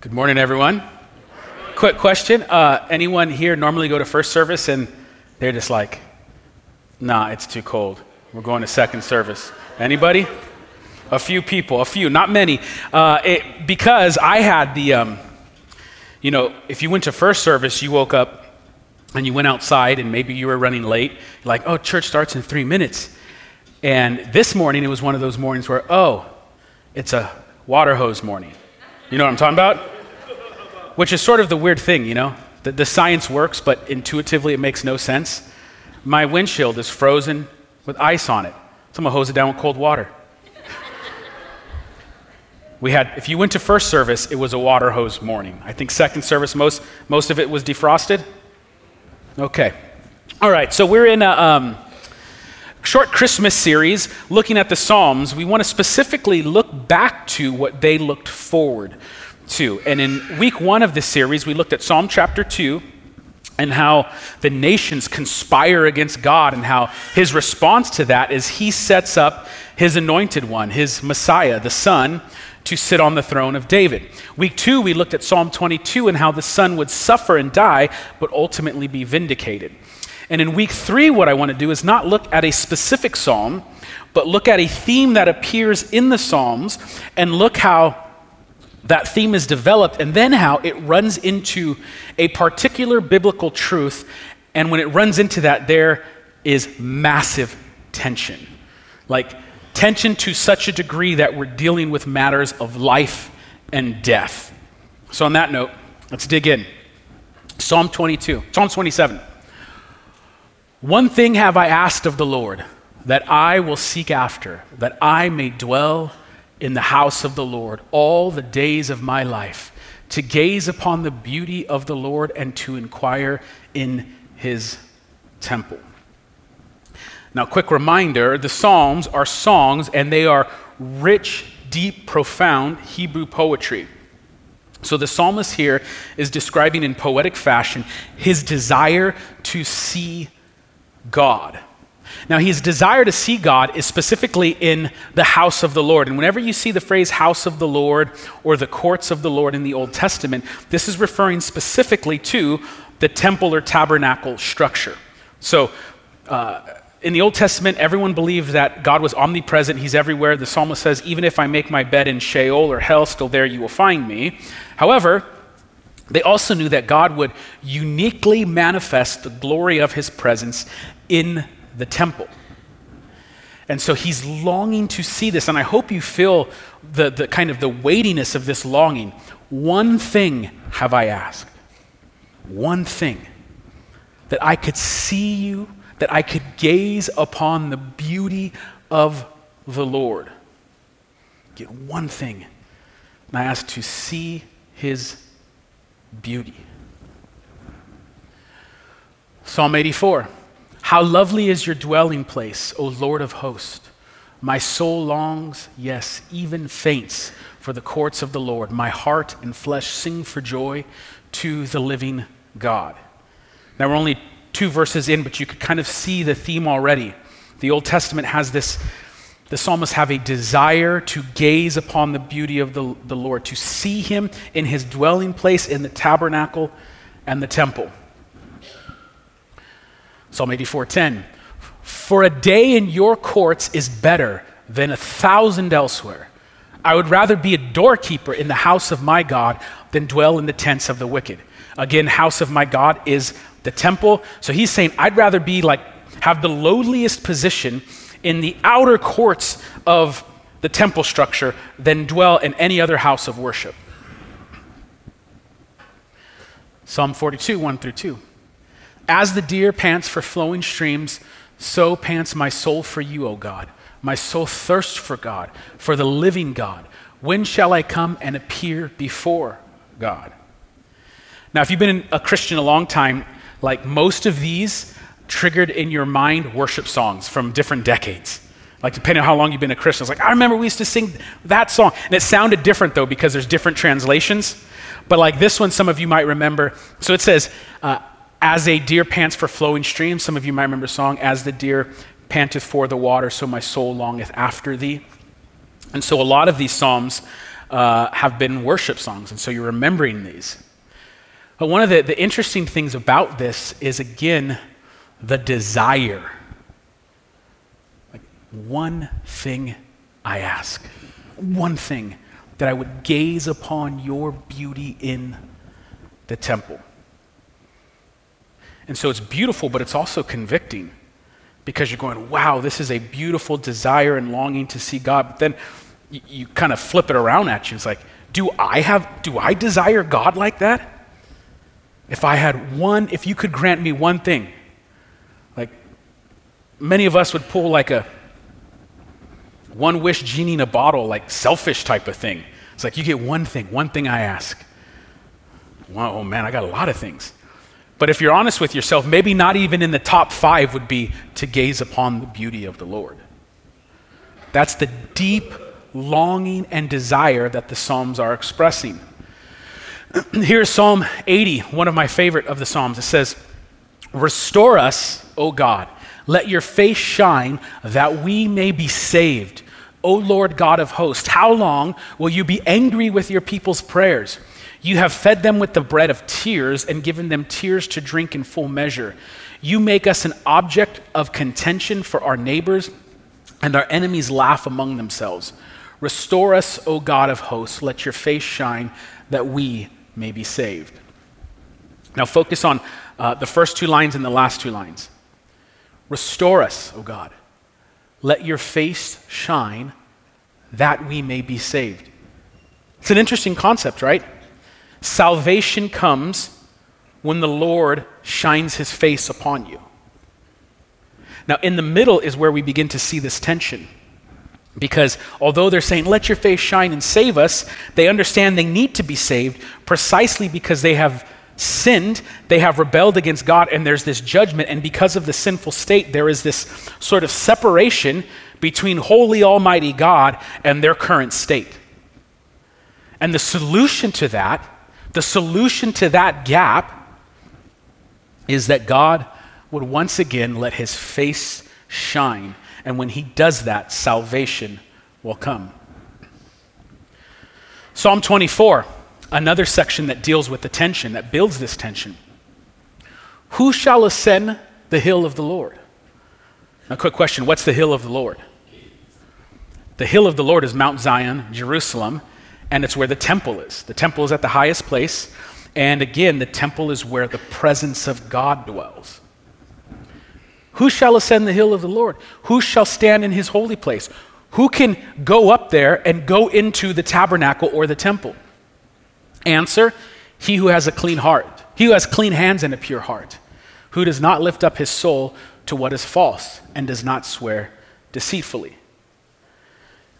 Good morning, everyone. Quick question. Uh, anyone here normally go to first service and they're just like, nah, it's too cold. We're going to second service. Anybody? A few people, a few, not many. Uh, it, because I had the, um, you know, if you went to first service, you woke up and you went outside and maybe you were running late. like, oh, church starts in three minutes. And this morning, it was one of those mornings where, oh, it's a water hose morning. You know what I'm talking about? Which is sort of the weird thing, you know? The, the science works, but intuitively it makes no sense. My windshield is frozen with ice on it. Someone hose it down with cold water. we had, if you went to first service, it was a water hose morning. I think second service, most, most of it was defrosted. Okay. All right, so we're in a um, short Christmas series looking at the Psalms. We want to specifically look back to what they looked forward to. And in week one of this series, we looked at Psalm chapter 2 and how the nations conspire against God, and how his response to that is he sets up his anointed one, his Messiah, the Son, to sit on the throne of David. Week two, we looked at Psalm 22 and how the Son would suffer and die, but ultimately be vindicated. And in week three, what I want to do is not look at a specific psalm, but look at a theme that appears in the Psalms and look how that theme is developed and then how it runs into a particular biblical truth. And when it runs into that, there is massive tension. Like tension to such a degree that we're dealing with matters of life and death. So, on that note, let's dig in. Psalm 22, Psalm 27. One thing have I asked of the Lord that I will seek after, that I may dwell in the house of the Lord all the days of my life, to gaze upon the beauty of the Lord and to inquire in his temple. Now, quick reminder the Psalms are songs and they are rich, deep, profound Hebrew poetry. So the psalmist here is describing in poetic fashion his desire to see God. Now, his desire to see God is specifically in the house of the Lord. And whenever you see the phrase house of the Lord or the courts of the Lord in the Old Testament, this is referring specifically to the temple or tabernacle structure. So, uh, in the Old Testament, everyone believed that God was omnipresent, He's everywhere. The psalmist says, Even if I make my bed in Sheol or hell, still there you will find me. However, they also knew that God would uniquely manifest the glory of His presence in the temple. And so he's longing to see this, and I hope you feel the, the kind of the weightiness of this longing. One thing have I asked. One thing. That I could see you that I could gaze upon the beauty of the Lord. Get one thing, and I ask to see his beauty. Psalm 84 How lovely is your dwelling place, O Lord of hosts. My soul longs, yes, even faints for the courts of the Lord. My heart and flesh sing for joy to the living God. Now, we're only two verses in, but you could kind of see the theme already. The Old Testament has this, the psalmists have a desire to gaze upon the beauty of the, the Lord, to see him in his dwelling place in the tabernacle and the temple. Psalm 84:10. For a day in your courts is better than a thousand elsewhere. I would rather be a doorkeeper in the house of my God than dwell in the tents of the wicked. Again, house of my God is the temple. So he's saying, I'd rather be like, have the lowliest position in the outer courts of the temple structure than dwell in any other house of worship. Psalm 42, 1 through 2. As the deer pants for flowing streams, so pants my soul for you, O God. My soul thirsts for God, for the living God. When shall I come and appear before God? Now, if you've been a Christian a long time, like most of these triggered in your mind worship songs from different decades. Like, depending on how long you've been a Christian, it's like, I remember we used to sing that song. And it sounded different, though, because there's different translations. But like this one, some of you might remember. So it says, uh, As a deer pants for flowing streams. Some of you might remember the song, As the deer panteth for the water, so my soul longeth after thee. And so a lot of these Psalms uh, have been worship songs, and so you're remembering these. But one of the, the interesting things about this is, again, the desire. Like, one thing I ask, one thing that I would gaze upon your beauty in the temple. And so it's beautiful, but it's also convicting because you're going, wow, this is a beautiful desire and longing to see God. But then you, you kind of flip it around at you. It's like, do I have, do I desire God like that? If I had one, if you could grant me one thing, like many of us would pull like a one wish genie in a bottle, like selfish type of thing. It's like you get one thing, one thing I ask. Wow, oh man, I got a lot of things. But if you're honest with yourself, maybe not even in the top five would be to gaze upon the beauty of the Lord. That's the deep longing and desire that the Psalms are expressing. Here's Psalm 80, one of my favorite of the Psalms. It says, Restore us, O God. Let your face shine that we may be saved. O Lord God of hosts, how long will you be angry with your people's prayers? You have fed them with the bread of tears and given them tears to drink in full measure. You make us an object of contention for our neighbors, and our enemies laugh among themselves. Restore us, O God of hosts. Let your face shine that we may be saved. Now, focus on uh, the first two lines and the last two lines. Restore us, O God. Let your face shine that we may be saved. It's an interesting concept, right? Salvation comes when the Lord shines his face upon you. Now, in the middle is where we begin to see this tension. Because although they're saying, let your face shine and save us, they understand they need to be saved precisely because they have sinned, they have rebelled against God, and there's this judgment. And because of the sinful state, there is this sort of separation between holy, almighty God and their current state. And the solution to that, the solution to that gap, is that God would once again let his face shine and when he does that, salvation will come. Psalm 24, another section that deals with the tension, that builds this tension. Who shall ascend the hill of the Lord? Now, quick question what's the hill of the Lord? The hill of the Lord is Mount Zion, Jerusalem, and it's where the temple is. The temple is at the highest place, and again, the temple is where the presence of God dwells. Who shall ascend the hill of the Lord? Who shall stand in his holy place? Who can go up there and go into the tabernacle or the temple? Answer He who has a clean heart, he who has clean hands and a pure heart, who does not lift up his soul to what is false and does not swear deceitfully.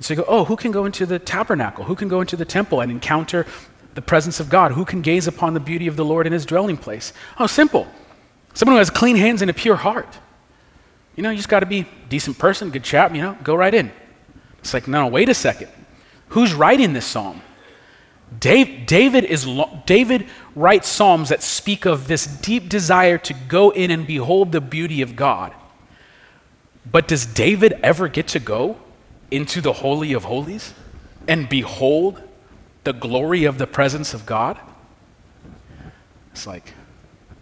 And so you go, oh, who can go into the tabernacle? Who can go into the temple and encounter the presence of God? Who can gaze upon the beauty of the Lord in his dwelling place? Oh, simple. Someone who has clean hands and a pure heart. You know, you just got to be a decent person, good chap, you know, go right in. It's like, no, no, wait a second. Who's writing this psalm? Dave, David, is, David writes psalms that speak of this deep desire to go in and behold the beauty of God. But does David ever get to go into the Holy of Holies and behold the glory of the presence of God? It's like,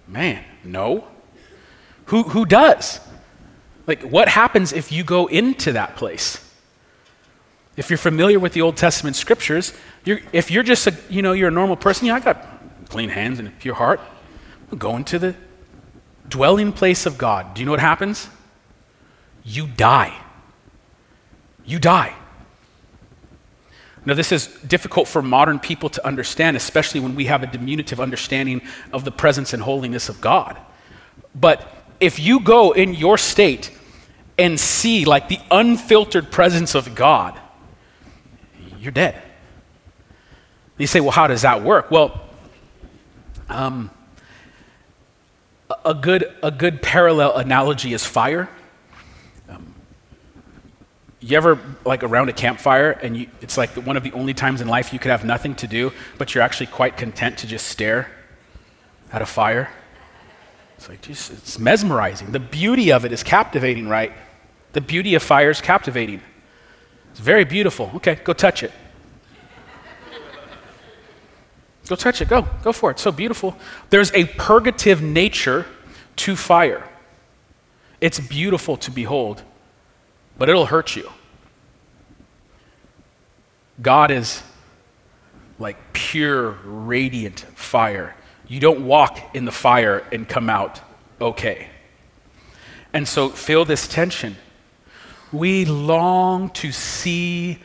man, no. Who, who does? Like, what happens if you go into that place? If you're familiar with the Old Testament scriptures, you're, if you're just a, you know, you're a normal person, yeah, I got clean hands and a pure heart. Go into the dwelling place of God. Do you know what happens? You die. You die. Now, this is difficult for modern people to understand, especially when we have a diminutive understanding of the presence and holiness of God. But if you go in your state and see like the unfiltered presence of God, you're dead. You say, well, how does that work? Well, um, a, good, a good parallel analogy is fire. You ever like around a campfire and you, it's like one of the only times in life you could have nothing to do, but you're actually quite content to just stare at a fire? It's like, just, it's mesmerizing. The beauty of it is captivating, right? The beauty of fire is captivating. It's very beautiful. Okay, go touch it. Go touch it. Go. Go for it. It's so beautiful. There's a purgative nature to fire. It's beautiful to behold, but it'll hurt you. God is like pure, radiant fire. You don't walk in the fire and come out okay. And so, feel this tension. We long to see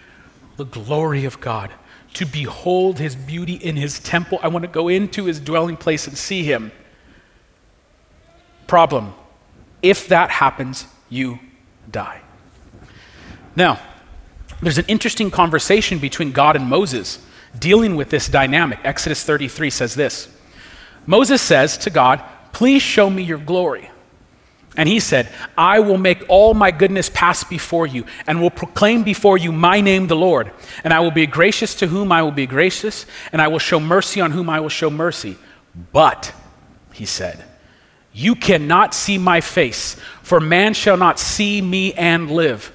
the glory of God, to behold his beauty in his temple. I want to go into his dwelling place and see him. Problem if that happens, you die. Now, there's an interesting conversation between God and Moses dealing with this dynamic. Exodus 33 says this Moses says to God, Please show me your glory. And he said, I will make all my goodness pass before you, and will proclaim before you my name, the Lord. And I will be gracious to whom I will be gracious, and I will show mercy on whom I will show mercy. But, he said, you cannot see my face, for man shall not see me and live.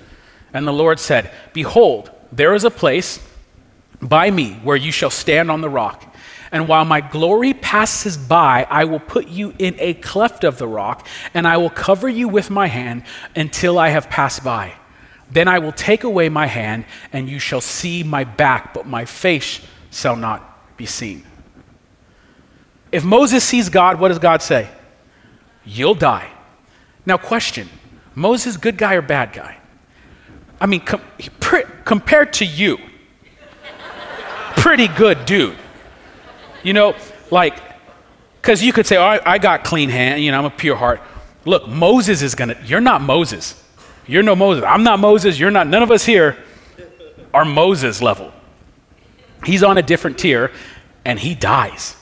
And the Lord said, Behold, there is a place by me where you shall stand on the rock. And while my glory passes by, I will put you in a cleft of the rock, and I will cover you with my hand until I have passed by. Then I will take away my hand, and you shall see my back, but my face shall not be seen. If Moses sees God, what does God say? You'll die. Now, question Moses, good guy or bad guy? I mean, com- pre- compared to you, pretty good dude. You know, like, because you could say, oh, I, I got clean hand, you know, I'm a pure heart. Look, Moses is gonna, you're not Moses. You're no Moses. I'm not Moses. You're not, none of us here are Moses level. He's on a different tier and he dies.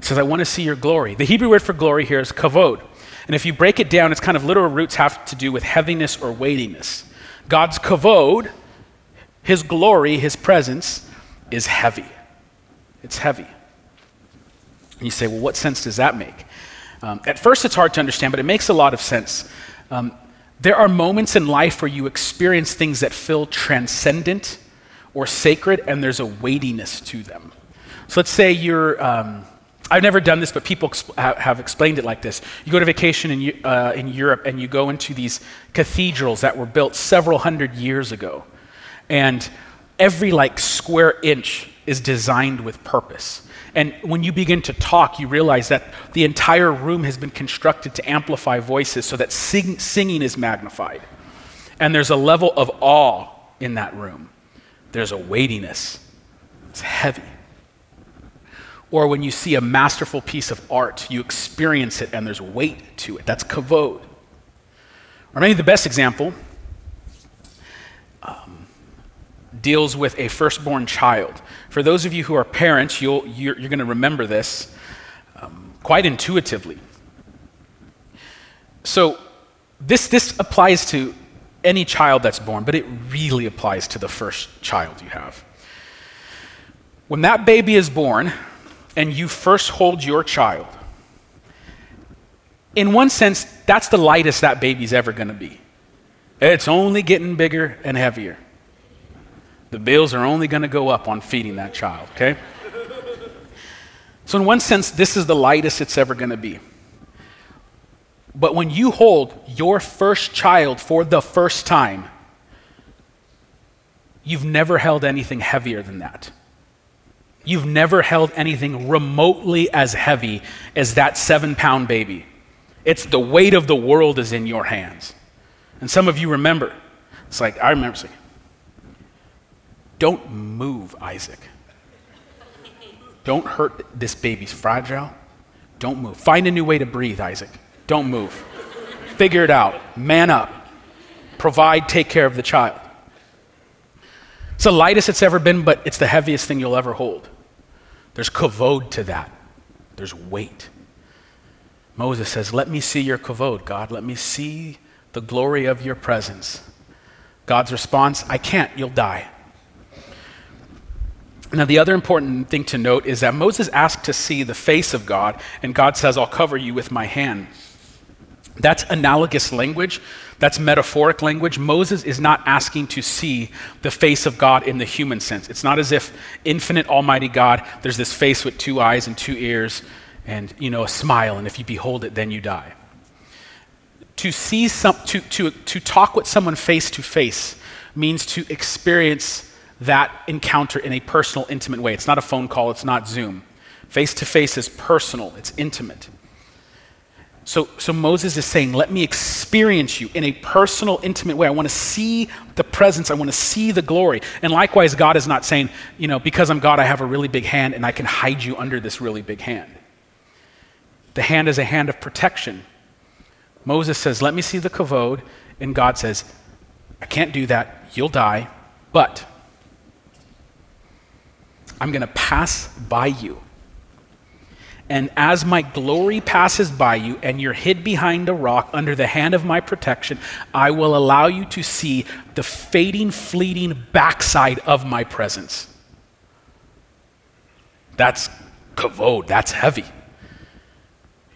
Says, I want to see your glory. The Hebrew word for glory here is kavod. And if you break it down, its kind of literal roots have to do with heaviness or weightiness. God's kavod, his glory, his presence, is heavy. It's heavy. And you say, well, what sense does that make? Um, at first, it's hard to understand, but it makes a lot of sense. Um, there are moments in life where you experience things that feel transcendent or sacred, and there's a weightiness to them. So let's say you're. Um, I've never done this, but people have explained it like this. You go to vacation in, uh, in Europe and you go into these cathedrals that were built several hundred years ago. And every like square inch is designed with purpose. And when you begin to talk, you realize that the entire room has been constructed to amplify voices so that sing- singing is magnified. And there's a level of awe in that room, there's a weightiness, it's heavy. Or when you see a masterful piece of art, you experience it and there's weight to it. That's kavod. Or maybe the best example deals with a firstborn child. For those of you who are parents, you'll, you're, you're going to remember this um, quite intuitively. So, this, this applies to any child that's born, but it really applies to the first child you have. When that baby is born and you first hold your child, in one sense, that's the lightest that baby's ever going to be. It's only getting bigger and heavier. The bills are only going to go up on feeding that child, okay? So, in one sense, this is the lightest it's ever going to be. But when you hold your first child for the first time, you've never held anything heavier than that. You've never held anything remotely as heavy as that seven pound baby. It's the weight of the world is in your hands. And some of you remember, it's like, I remember saying, don't move, Isaac. Don't hurt this baby's fragile. Don't move. Find a new way to breathe, Isaac. Don't move. Figure it out. Man up. Provide, take care of the child. It's the lightest it's ever been, but it's the heaviest thing you'll ever hold. There's kavod to that, there's weight. Moses says, Let me see your kavod, God. Let me see the glory of your presence. God's response, I can't, you'll die. Now, the other important thing to note is that Moses asked to see the face of God, and God says, I'll cover you with my hand. That's analogous language. That's metaphoric language. Moses is not asking to see the face of God in the human sense. It's not as if infinite almighty God, there's this face with two eyes and two ears and you know a smile and if you behold it then you die. To see some to to to talk with someone face to face means to experience that encounter in a personal intimate way. It's not a phone call, it's not Zoom. Face to face is personal, it's intimate. So, so Moses is saying, Let me experience you in a personal, intimate way. I want to see the presence. I want to see the glory. And likewise, God is not saying, you know, because I'm God, I have a really big hand and I can hide you under this really big hand. The hand is a hand of protection. Moses says, Let me see the kavod. And God says, I can't do that. You'll die. But I'm going to pass by you. And as my glory passes by you and you're hid behind a rock under the hand of my protection, I will allow you to see the fading, fleeting backside of my presence. That's kavod, that's heavy.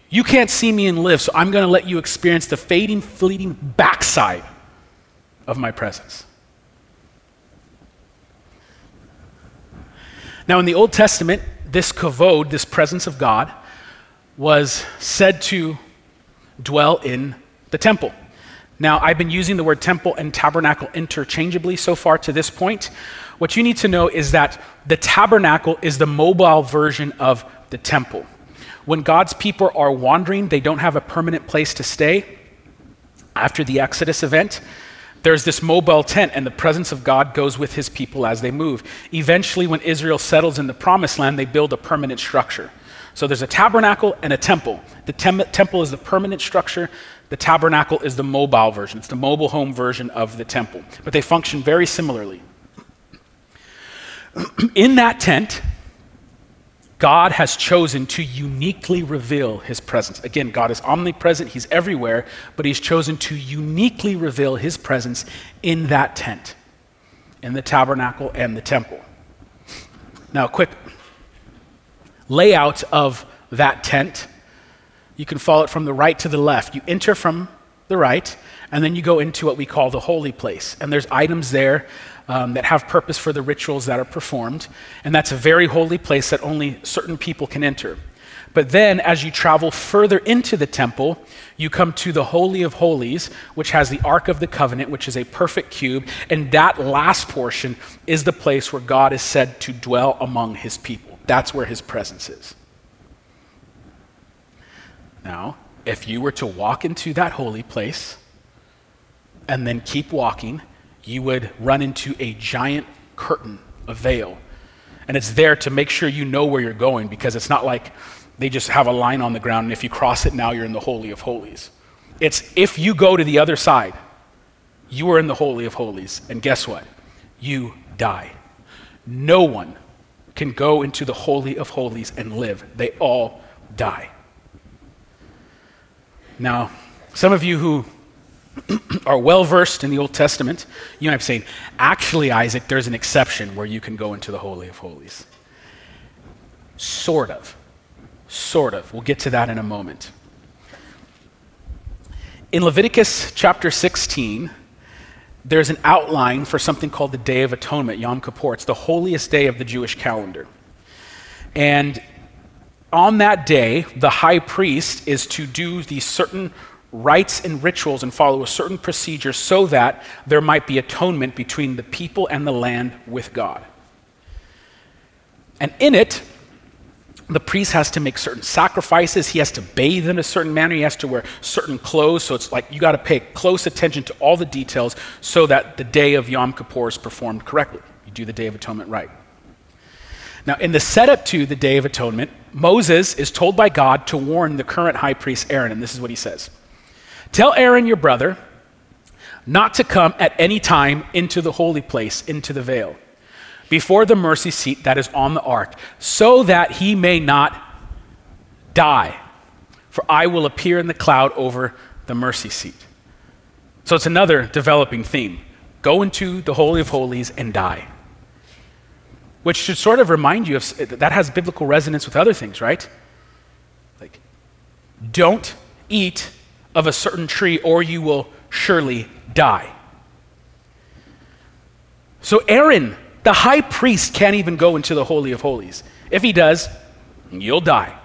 You can't see me and live, so I'm going to let you experience the fading, fleeting backside of my presence. Now, in the Old Testament, this kavod, this presence of God, was said to dwell in the temple. Now, I've been using the word temple and tabernacle interchangeably so far to this point. What you need to know is that the tabernacle is the mobile version of the temple. When God's people are wandering, they don't have a permanent place to stay. After the Exodus event, there's this mobile tent, and the presence of God goes with his people as they move. Eventually, when Israel settles in the promised land, they build a permanent structure. So there's a tabernacle and a temple. The tem- temple is the permanent structure, the tabernacle is the mobile version. It's the mobile home version of the temple. But they function very similarly. in that tent, God has chosen to uniquely reveal his presence. Again, God is omnipresent, he's everywhere, but he's chosen to uniquely reveal his presence in that tent, in the tabernacle and the temple. Now, a quick layout of that tent. You can follow it from the right to the left. You enter from the right, and then you go into what we call the holy place. And there's items there um, that have purpose for the rituals that are performed. And that's a very holy place that only certain people can enter. But then, as you travel further into the temple, you come to the Holy of Holies, which has the Ark of the Covenant, which is a perfect cube. And that last portion is the place where God is said to dwell among his people. That's where his presence is. Now, if you were to walk into that holy place and then keep walking, you would run into a giant curtain, a veil. And it's there to make sure you know where you're going because it's not like they just have a line on the ground and if you cross it now you're in the Holy of Holies. It's if you go to the other side, you are in the Holy of Holies. And guess what? You die. No one can go into the Holy of Holies and live, they all die. Now, some of you who are well versed in the Old Testament, you might be saying, actually, Isaac, there's an exception where you can go into the Holy of Holies. Sort of. Sort of. We'll get to that in a moment. In Leviticus chapter 16, there's an outline for something called the Day of Atonement, Yom Kippur. It's the holiest day of the Jewish calendar. And on that day, the high priest is to do these certain rites and rituals and follow a certain procedure so that there might be atonement between the people and the land with God. And in it, the priest has to make certain sacrifices. He has to bathe in a certain manner. He has to wear certain clothes. So it's like you got to pay close attention to all the details so that the day of Yom Kippur is performed correctly. You do the Day of Atonement right. Now, in the setup to the Day of Atonement, Moses is told by God to warn the current high priest Aaron, and this is what he says Tell Aaron, your brother, not to come at any time into the holy place, into the veil, before the mercy seat that is on the ark, so that he may not die. For I will appear in the cloud over the mercy seat. So it's another developing theme. Go into the Holy of Holies and die. Which should sort of remind you of that has biblical resonance with other things, right? Like, don't eat of a certain tree, or you will surely die. So, Aaron, the high priest, can't even go into the Holy of Holies. If he does, you'll die.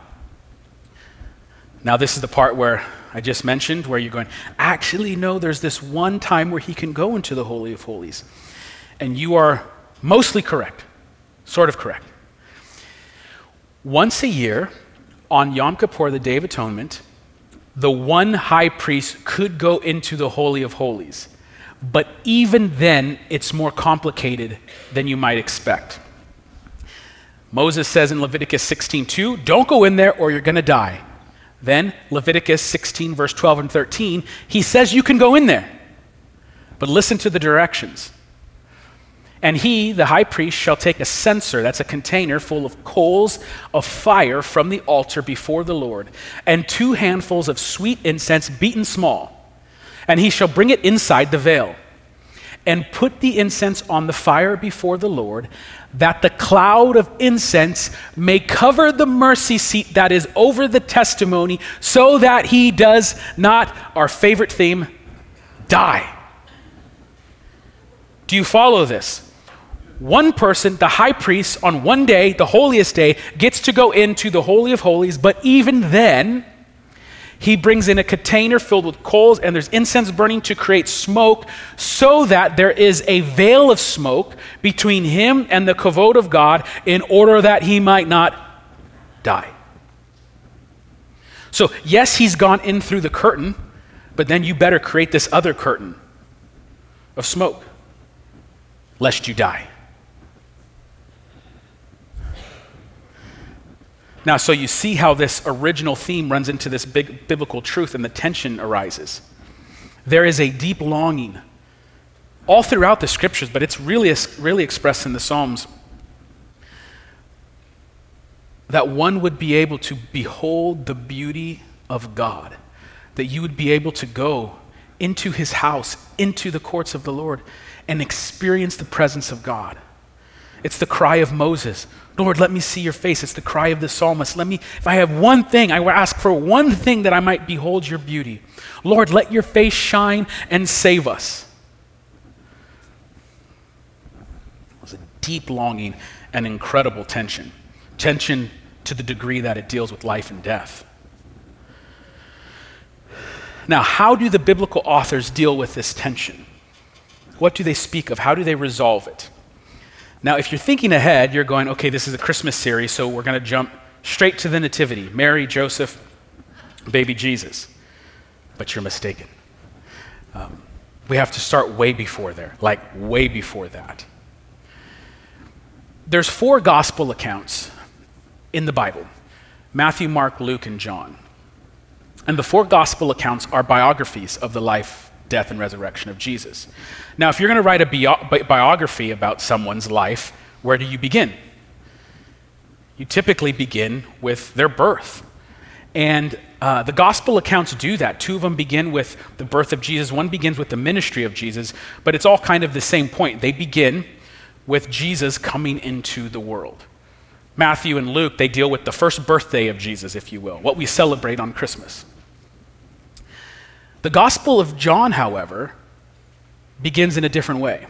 Now, this is the part where I just mentioned, where you're going, actually, no, there's this one time where he can go into the Holy of Holies. And you are mostly correct, sort of correct. Once a year, on Yom Kippur, the Day of Atonement, the one high priest could go into the Holy of Holies. But even then, it's more complicated than you might expect. Moses says in Leviticus 16:2, "Don't go in there or you're going to die." Then Leviticus 16 verse 12 and 13, he says you can go in there. But listen to the directions. And he, the high priest, shall take a censer, that's a container full of coals of fire from the altar before the Lord, and two handfuls of sweet incense beaten small. And he shall bring it inside the veil, and put the incense on the fire before the Lord, that the cloud of incense may cover the mercy seat that is over the testimony, so that he does not, our favorite theme, die. Do you follow this? One person, the high priest, on one day, the holiest day, gets to go into the Holy of Holies, but even then, he brings in a container filled with coals and there's incense burning to create smoke so that there is a veil of smoke between him and the kavod of God in order that he might not die. So, yes, he's gone in through the curtain, but then you better create this other curtain of smoke lest you die. Now, so you see how this original theme runs into this big biblical truth and the tension arises. There is a deep longing all throughout the scriptures, but it's really, really expressed in the Psalms that one would be able to behold the beauty of God, that you would be able to go into his house, into the courts of the Lord, and experience the presence of God. It's the cry of Moses Lord, let me see your face. It's the cry of the psalmist. Let me, if I have one thing, I will ask for one thing that I might behold your beauty. Lord, let your face shine and save us. It was a deep longing and incredible tension. Tension to the degree that it deals with life and death. Now, how do the biblical authors deal with this tension? What do they speak of? How do they resolve it? Now, if you're thinking ahead, you're going, okay, this is a Christmas series, so we're going to jump straight to the Nativity Mary, Joseph, baby Jesus. But you're mistaken. Um, we have to start way before there, like way before that. There's four gospel accounts in the Bible Matthew, Mark, Luke, and John. And the four gospel accounts are biographies of the life, death, and resurrection of Jesus. Now, if you're going to write a bi- biography about someone's life, where do you begin? You typically begin with their birth. And uh, the gospel accounts do that. Two of them begin with the birth of Jesus, one begins with the ministry of Jesus, but it's all kind of the same point. They begin with Jesus coming into the world. Matthew and Luke, they deal with the first birthday of Jesus, if you will, what we celebrate on Christmas. The Gospel of John, however, begins in a different way.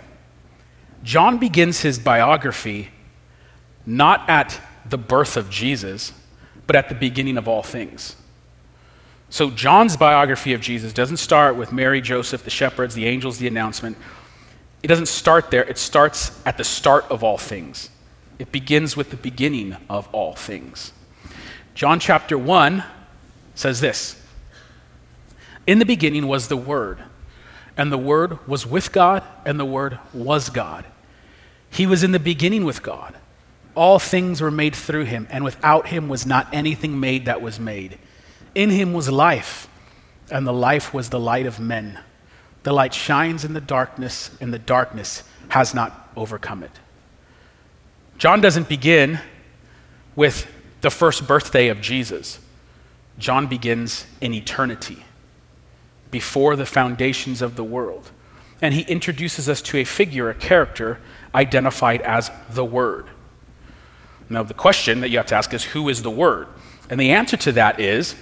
John begins his biography not at the birth of Jesus, but at the beginning of all things. So, John's biography of Jesus doesn't start with Mary, Joseph, the shepherds, the angels, the announcement. It doesn't start there, it starts at the start of all things. It begins with the beginning of all things. John chapter 1 says this In the beginning was the Word and the Word was with God, and the Word was God. He was in the beginning with God. All things were made through him, and without him was not anything made that was made. In him was life, and the life was the light of men. The light shines in the darkness, and the darkness has not overcome it. John doesn't begin with the first birthday of Jesus, John begins in eternity before the foundations of the world. And he introduces us to a figure, a character, identified as the Word. Now, the question that you have to ask is who is the Word? And the answer to that is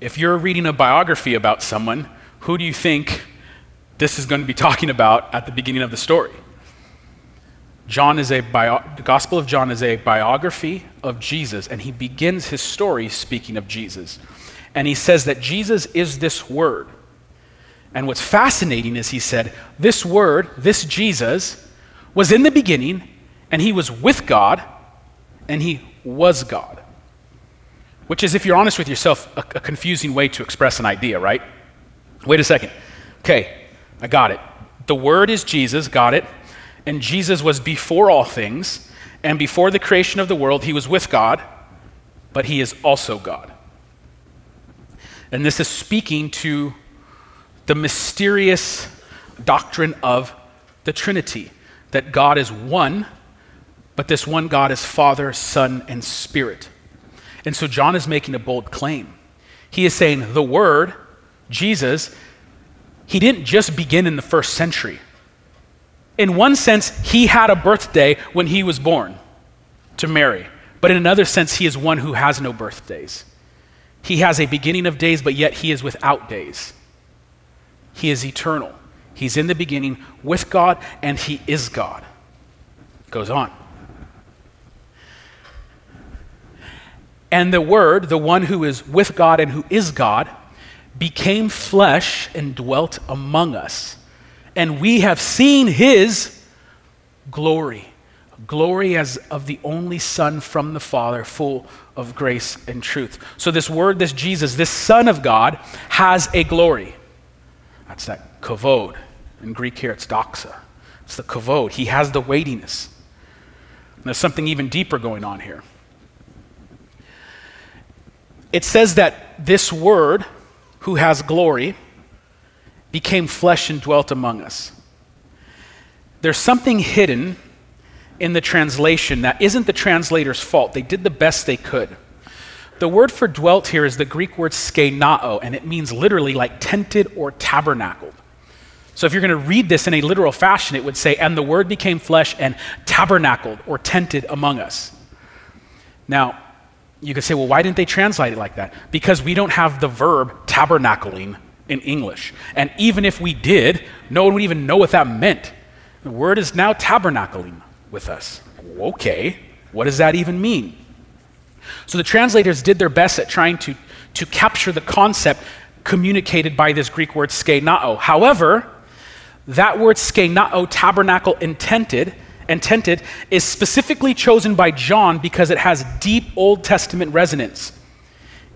If you're reading a biography about someone, who do you think this is going to be talking about at the beginning of the story? John is a bio- the Gospel of John is a biography of Jesus, and he begins his story speaking of Jesus. And he says that Jesus is this word. And what's fascinating is he said, This word, this Jesus, was in the beginning, and he was with God, and he was God. Which is, if you're honest with yourself, a, a confusing way to express an idea, right? Wait a second. Okay, I got it. The Word is Jesus, got it. And Jesus was before all things, and before the creation of the world, he was with God, but he is also God. And this is speaking to the mysterious doctrine of the Trinity that God is one, but this one God is Father, Son, and Spirit. And so John is making a bold claim. He is saying the Word, Jesus, he didn't just begin in the first century. In one sense, he had a birthday when he was born to Mary, but in another sense, he is one who has no birthdays. He has a beginning of days, but yet he is without days. He is eternal. He's in the beginning with God, and he is God. Goes on. And the Word, the one who is with God and who is God, became flesh and dwelt among us. And we have seen his glory glory as of the only Son from the Father, full of grace and truth. So, this word, this Jesus, this Son of God, has a glory. That's that kavod. In Greek here, it's doxa. It's the kavod. He has the weightiness. There's something even deeper going on here. It says that this word, who has glory, became flesh and dwelt among us. There's something hidden in the translation that isn't the translator's fault. They did the best they could. The word for dwelt here is the Greek word skenao, and it means literally like tented or tabernacled. So if you're going to read this in a literal fashion, it would say, and the word became flesh and tabernacled or tented among us. Now, you could say, well, why didn't they translate it like that? Because we don't have the verb tabernacling in English. And even if we did, no one would even know what that meant. The word is now tabernacling with us. Okay, what does that even mean? So the translators did their best at trying to, to capture the concept communicated by this Greek word skenao. However, that word skenao, tabernacle intended, intended, is specifically chosen by John because it has deep Old Testament resonance.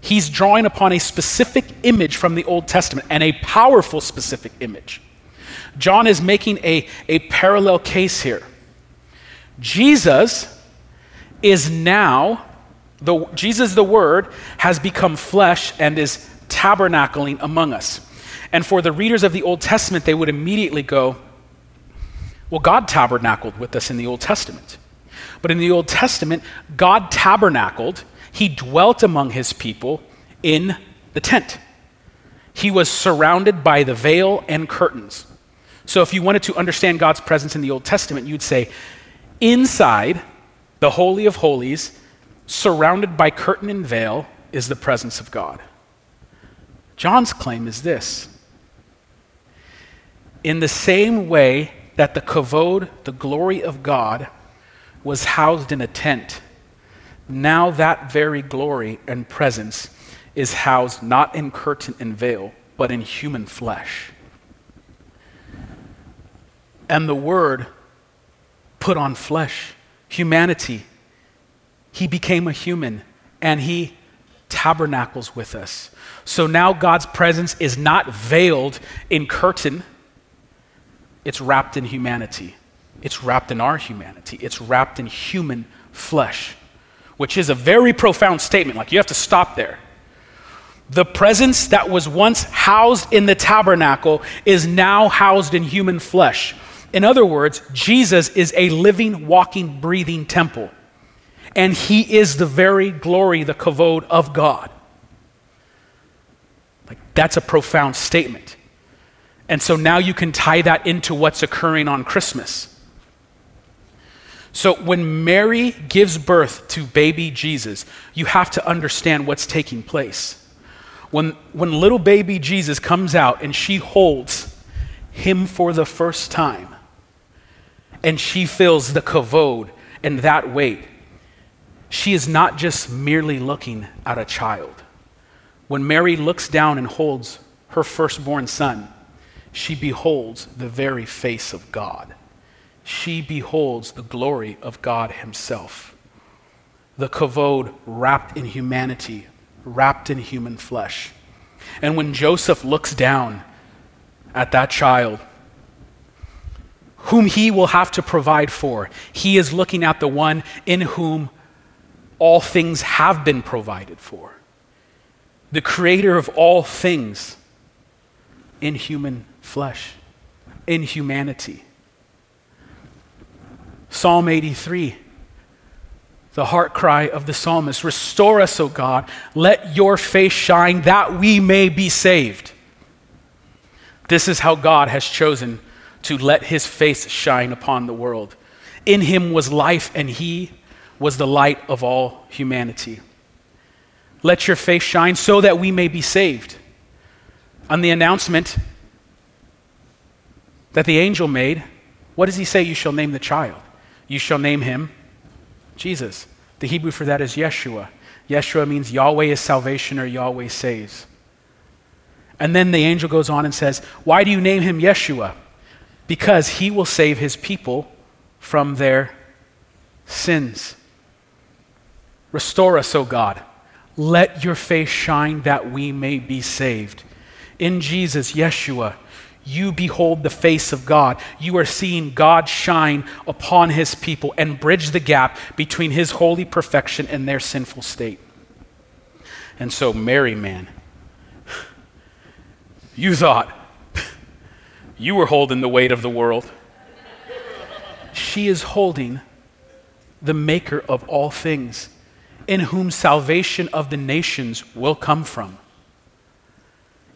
He's drawing upon a specific image from the Old Testament and a powerful specific image. John is making a, a parallel case here. Jesus is now, the, Jesus the Word has become flesh and is tabernacling among us. And for the readers of the Old Testament, they would immediately go, well, God tabernacled with us in the Old Testament. But in the Old Testament, God tabernacled, He dwelt among His people in the tent. He was surrounded by the veil and curtains. So if you wanted to understand God's presence in the Old Testament, you'd say, inside the Holy of Holies, surrounded by curtain and veil, is the presence of God. John's claim is this In the same way that the kavod, the glory of God, was housed in a tent, now that very glory and presence is housed not in curtain and veil, but in human flesh. And the Word put on flesh, humanity. He became a human and He tabernacles with us. So now God's presence is not veiled in curtain it's wrapped in humanity. It's wrapped in our humanity. It's wrapped in human flesh, which is a very profound statement. Like, you have to stop there. The presence that was once housed in the tabernacle is now housed in human flesh. In other words, Jesus is a living, walking, breathing temple. And he is the very glory, the kavod of God. Like, that's a profound statement. And so now you can tie that into what's occurring on Christmas. So when Mary gives birth to baby Jesus, you have to understand what's taking place. when, when little baby Jesus comes out and she holds him for the first time, and she feels the kavod and that weight, she is not just merely looking at a child. When Mary looks down and holds her firstborn son, she beholds the very face of God. She beholds the glory of God Himself. The kavod wrapped in humanity, wrapped in human flesh. And when Joseph looks down at that child, whom he will have to provide for, he is looking at the one in whom all things have been provided for. The creator of all things in human flesh, in humanity. Psalm 83, the heart cry of the psalmist Restore us, O God, let your face shine that we may be saved. This is how God has chosen to let his face shine upon the world. In him was life, and he was the light of all humanity. Let your face shine so that we may be saved. On the announcement that the angel made, what does he say? You shall name the child. You shall name him Jesus. The Hebrew for that is Yeshua. Yeshua means Yahweh is salvation or Yahweh saves. And then the angel goes on and says, Why do you name him Yeshua? Because he will save his people from their sins. Restore us, O God. Let your face shine that we may be saved. In Jesus, Yeshua, you behold the face of God. You are seeing God shine upon his people and bridge the gap between his holy perfection and their sinful state. And so, Mary, man, you thought you were holding the weight of the world. She is holding the maker of all things, in whom salvation of the nations will come from.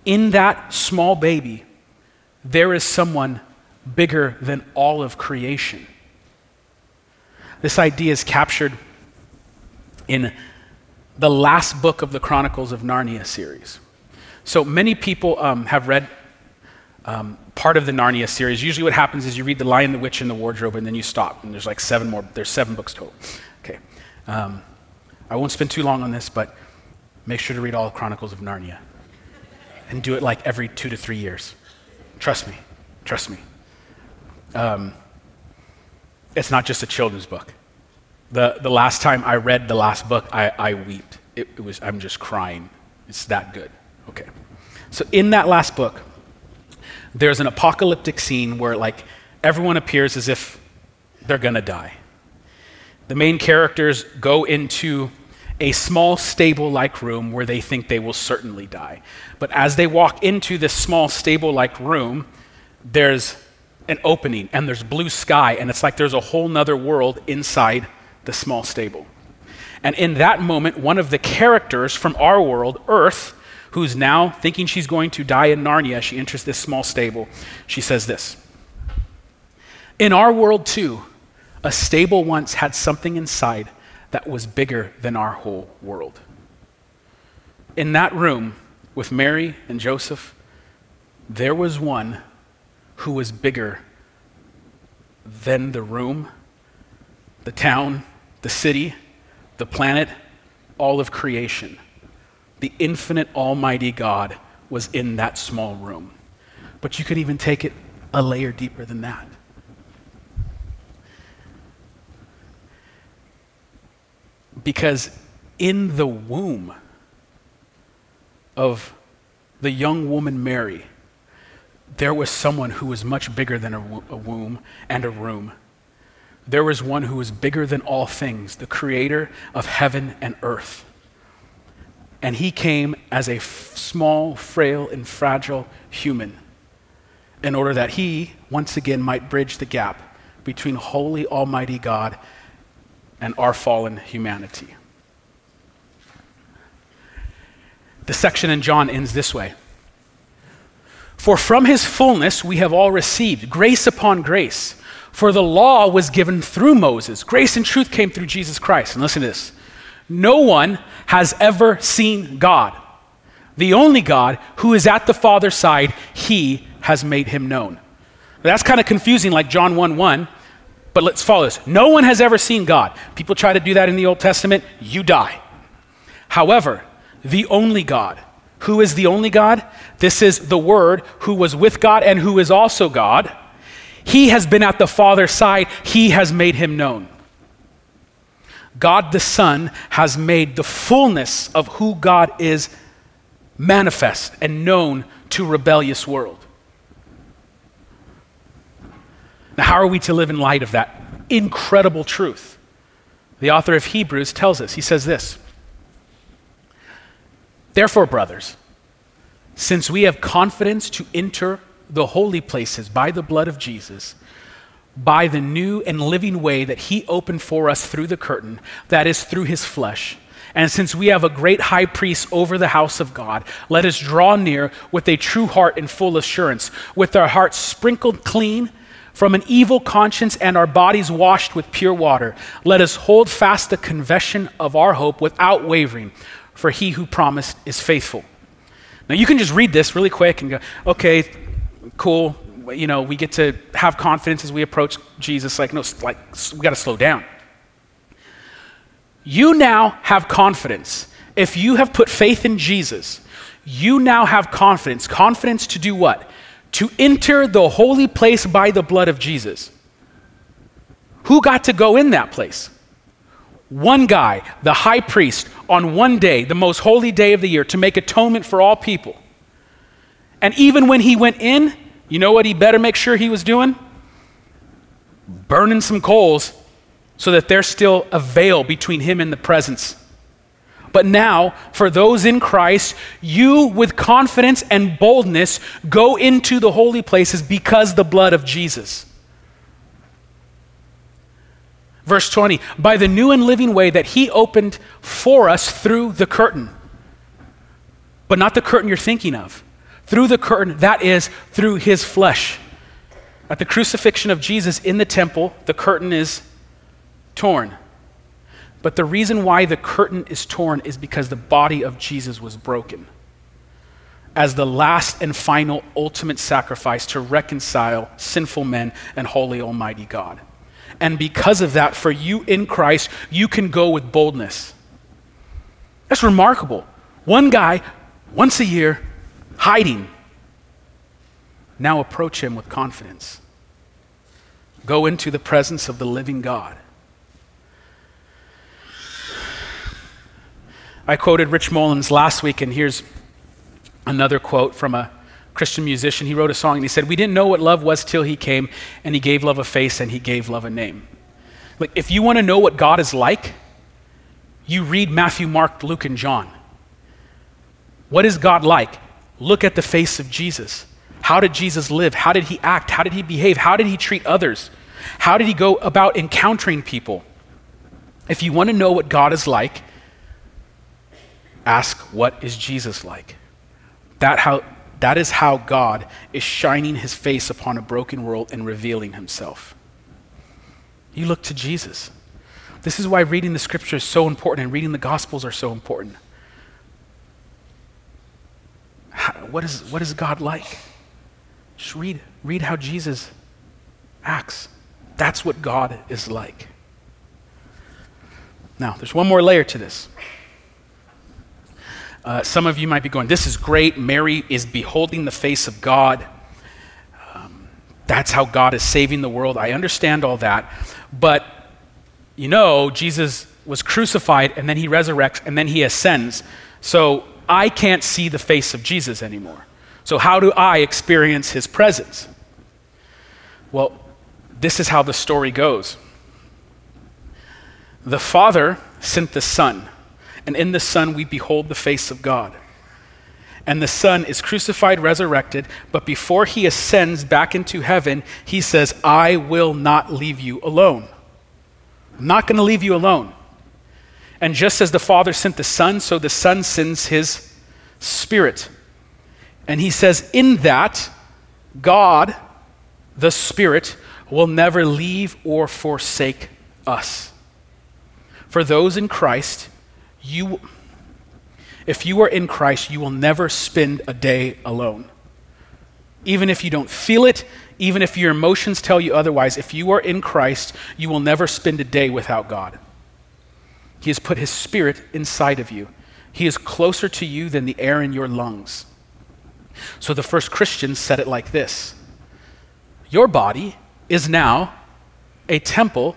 In that small baby, there is someone bigger than all of creation. This idea is captured in the last book of the Chronicles of Narnia series. So many people um, have read um, part of the Narnia series. Usually, what happens is you read The Lion, the Witch, and the Wardrobe, and then you stop. And there's like seven more. There's seven books total. Okay. Um, I won't spend too long on this, but make sure to read all the Chronicles of Narnia, and do it like every two to three years. Trust me. Trust me. Um, it's not just a children's book. The, the last time I read the last book, I, I wept. It, it was, I'm just crying. It's that good. Okay. So in that last book, there's an apocalyptic scene where like everyone appears as if they're going to die. The main characters go into a small stable like room where they think they will certainly die. But as they walk into this small stable like room, there's an opening and there's blue sky, and it's like there's a whole nother world inside the small stable. And in that moment, one of the characters from our world, Earth, who's now thinking she's going to die in Narnia, she enters this small stable. She says this In our world, too, a stable once had something inside that was bigger than our whole world. In that room with Mary and Joseph, there was one who was bigger than the room, the town, the city, the planet, all of creation. The infinite Almighty God was in that small room. But you could even take it a layer deeper than that. Because in the womb of the young woman Mary, there was someone who was much bigger than a, womb and a room. There was one who was bigger than all things, the creator of heaven and earth. And he came as a f- small, frail, and fragile human in order that he, once again, might bridge the gap between holy, almighty God and our fallen humanity. The section in John ends this way For from his fullness we have all received grace upon grace. For the law was given through Moses, grace and truth came through Jesus Christ. And listen to this no one has ever seen God, the only God who is at the Father's side, he has made him known. That's kind of confusing, like John 1 1, but let's follow this. No one has ever seen God. People try to do that in the Old Testament, you die. However, the only God, who is the only God? This is the Word who was with God and who is also God. He has been at the Father's side, He has made him known. God the Son has made the fullness of who God is manifest and known to rebellious world. Now, how are we to live in light of that incredible truth? The author of Hebrews tells us, he says this Therefore, brothers, since we have confidence to enter the holy places by the blood of Jesus, by the new and living way that he opened for us through the curtain, that is, through his flesh. And since we have a great high priest over the house of God, let us draw near with a true heart and full assurance, with our hearts sprinkled clean from an evil conscience and our bodies washed with pure water. Let us hold fast the confession of our hope without wavering, for he who promised is faithful. Now, you can just read this really quick and go, okay, cool, you know, we get to have confidence as we approach Jesus. Like, no, like, we got to slow down. You now have confidence. If you have put faith in Jesus, you now have confidence. Confidence to do what? To enter the holy place by the blood of Jesus. Who got to go in that place? One guy, the high priest, on one day, the most holy day of the year, to make atonement for all people. And even when he went in, you know what he better make sure he was doing? Burning some coals so that there's still a veil between him and the presence. But now, for those in Christ, you with confidence and boldness go into the holy places because the blood of Jesus. Verse 20, by the new and living way that he opened for us through the curtain. But not the curtain you're thinking of through the curtain, that is, through his flesh. At the crucifixion of Jesus in the temple, the curtain is torn. But the reason why the curtain is torn is because the body of Jesus was broken as the last and final ultimate sacrifice to reconcile sinful men and holy Almighty God. And because of that, for you in Christ, you can go with boldness. That's remarkable. One guy, once a year, hiding. Now approach him with confidence. Go into the presence of the living God. I quoted Rich Mullins last week, and here's another quote from a Christian musician. He wrote a song and he said, We didn't know what love was till he came, and he gave love a face and he gave love a name. Like, if you want to know what God is like, you read Matthew, Mark, Luke, and John. What is God like? Look at the face of Jesus. How did Jesus live? How did he act? How did he behave? How did he treat others? How did he go about encountering people? If you want to know what God is like, ask what is Jesus like? That, how, that is how God is shining his face upon a broken world and revealing himself. You look to Jesus. This is why reading the scripture is so important and reading the gospels are so important. How, what, is, what is God like? Just read, read how Jesus acts. That's what God is like. Now, there's one more layer to this. Uh, some of you might be going, This is great. Mary is beholding the face of God. Um, that's how God is saving the world. I understand all that. But you know, Jesus was crucified and then he resurrects and then he ascends. So I can't see the face of Jesus anymore. So, how do I experience his presence? Well, this is how the story goes. The Father sent the Son, and in the Son we behold the face of God. And the Son is crucified, resurrected, but before he ascends back into heaven, he says, I will not leave you alone. I'm not going to leave you alone. And just as the Father sent the Son, so the Son sends his Spirit. And he says, in that, God, the Spirit, will never leave or forsake us. For those in Christ, you, If you are in Christ, you will never spend a day alone. Even if you don't feel it, even if your emotions tell you otherwise, if you are in Christ, you will never spend a day without God. He has put His Spirit inside of you. He is closer to you than the air in your lungs. So the first Christians said it like this Your body is now a temple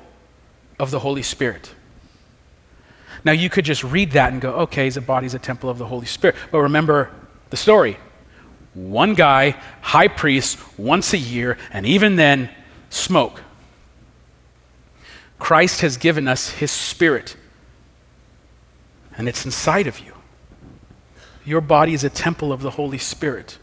of the Holy Spirit. Now, you could just read that and go, okay, his body's a temple of the Holy Spirit. But remember the story one guy, high priest, once a year, and even then, smoke. Christ has given us his spirit, and it's inside of you. Your body is a temple of the Holy Spirit.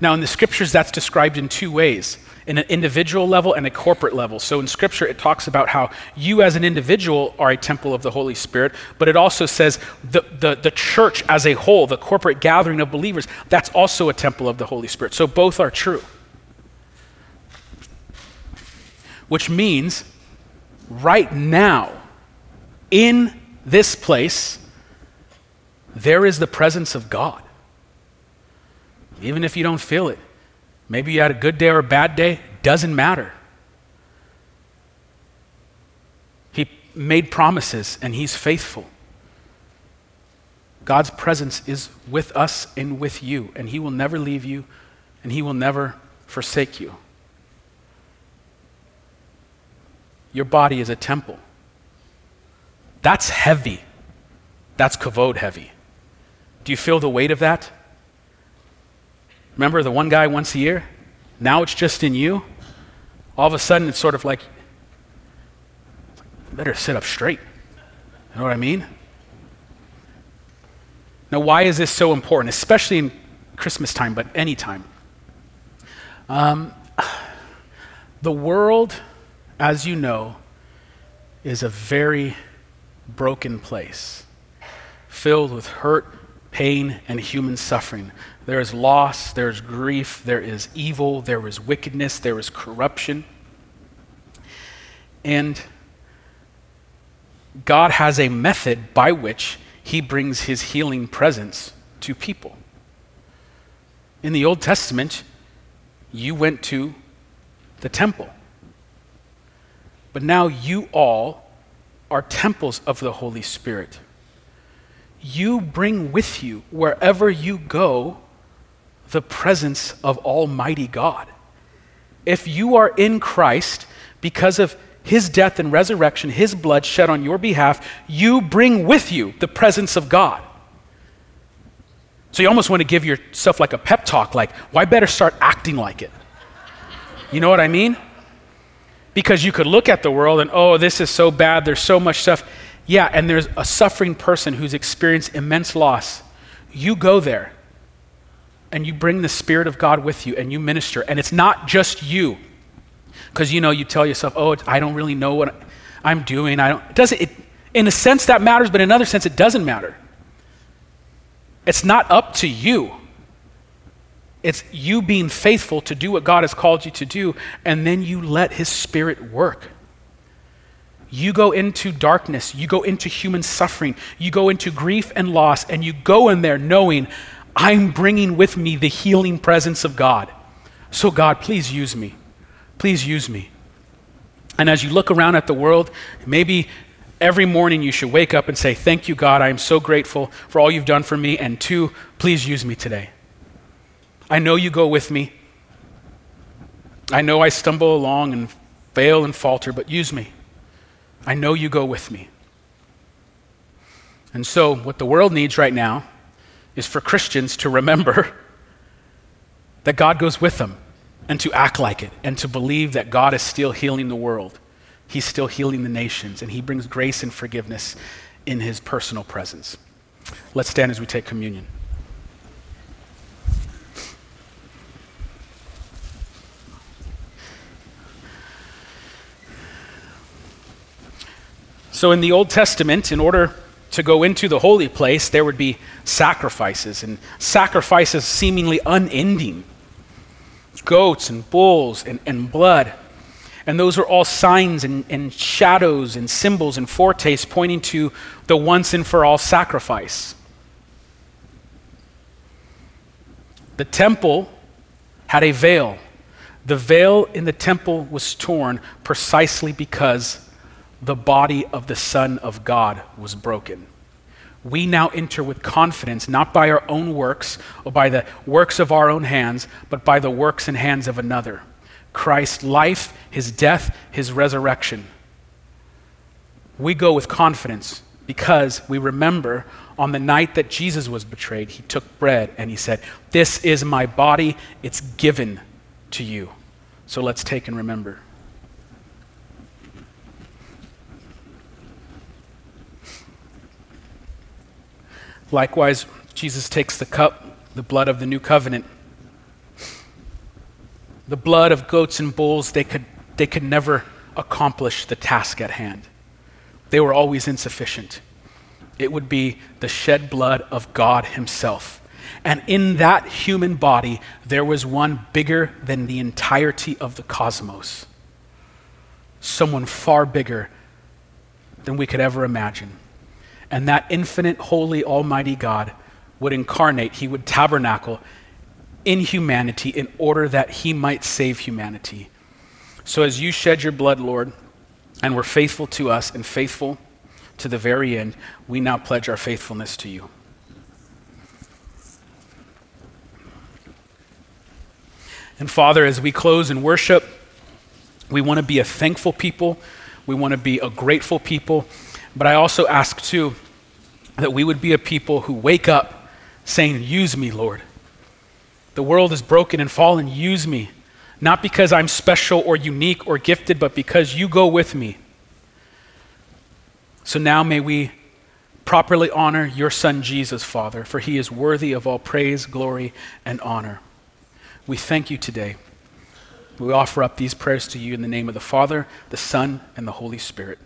Now, in the scriptures, that's described in two ways in an individual level and a corporate level. So in Scripture, it talks about how you as an individual are a temple of the Holy Spirit, but it also says the, the, the church as a whole, the corporate gathering of believers, that's also a temple of the Holy Spirit. So both are true. Which means right now, in this place, there is the presence of God. Even if you don't feel it. Maybe you had a good day or a bad day, doesn't matter. He made promises and he's faithful. God's presence is with us and with you, and he will never leave you and he will never forsake you. Your body is a temple. That's heavy. That's kavod heavy. Do you feel the weight of that? Remember the one guy once a year? Now it's just in you. All of a sudden, it's sort of like, better sit up straight. You know what I mean? Now, why is this so important, especially in Christmas time, but any time? Um, the world, as you know, is a very broken place, filled with hurt, pain, and human suffering. There is loss, there is grief, there is evil, there is wickedness, there is corruption. And God has a method by which he brings his healing presence to people. In the Old Testament, you went to the temple. But now you all are temples of the Holy Spirit. You bring with you, wherever you go, the presence of Almighty God. If you are in Christ because of his death and resurrection, his blood shed on your behalf, you bring with you the presence of God. So you almost want to give yourself like a pep talk, like, why better start acting like it? You know what I mean? Because you could look at the world and, oh, this is so bad, there's so much stuff. Yeah, and there's a suffering person who's experienced immense loss. You go there and you bring the Spirit of God with you and you minister. And it's not just you. Because you know, you tell yourself, oh, I don't really know what I'm doing. I don't, it doesn't, it, in a sense that matters, but in another sense it doesn't matter. It's not up to you. It's you being faithful to do what God has called you to do, and then you let His Spirit work. You go into darkness, you go into human suffering, you go into grief and loss, and you go in there knowing I'm bringing with me the healing presence of God. So, God, please use me. Please use me. And as you look around at the world, maybe every morning you should wake up and say, Thank you, God. I am so grateful for all you've done for me. And two, please use me today. I know you go with me. I know I stumble along and fail and falter, but use me. I know you go with me. And so, what the world needs right now is for Christians to remember that God goes with them and to act like it and to believe that God is still healing the world. He's still healing the nations and He brings grace and forgiveness in His personal presence. Let's stand as we take communion. So, in the Old Testament, in order to go into the holy place, there would be sacrifices, and sacrifices seemingly unending goats and bulls and, and blood. And those are all signs and, and shadows and symbols and foretastes pointing to the once and for all sacrifice. The temple had a veil. The veil in the temple was torn precisely because the body of the Son of God was broken. We now enter with confidence, not by our own works or by the works of our own hands, but by the works and hands of another. Christ's life, his death, his resurrection. We go with confidence because we remember on the night that Jesus was betrayed, he took bread and he said, This is my body, it's given to you. So let's take and remember. Likewise, Jesus takes the cup, the blood of the new covenant. The blood of goats and bulls, they could, they could never accomplish the task at hand. They were always insufficient. It would be the shed blood of God Himself. And in that human body, there was one bigger than the entirety of the cosmos. Someone far bigger than we could ever imagine. And that infinite, holy, almighty God would incarnate, he would tabernacle in humanity in order that he might save humanity. So as you shed your blood, Lord, and were faithful to us and faithful to the very end, we now pledge our faithfulness to you. And Father, as we close in worship, we want to be a thankful people. We want to be a grateful people. But I also ask, too, that we would be a people who wake up saying, Use me, Lord. The world is broken and fallen. Use me. Not because I'm special or unique or gifted, but because you go with me. So now may we properly honor your Son, Jesus, Father, for he is worthy of all praise, glory, and honor. We thank you today. We offer up these prayers to you in the name of the Father, the Son, and the Holy Spirit.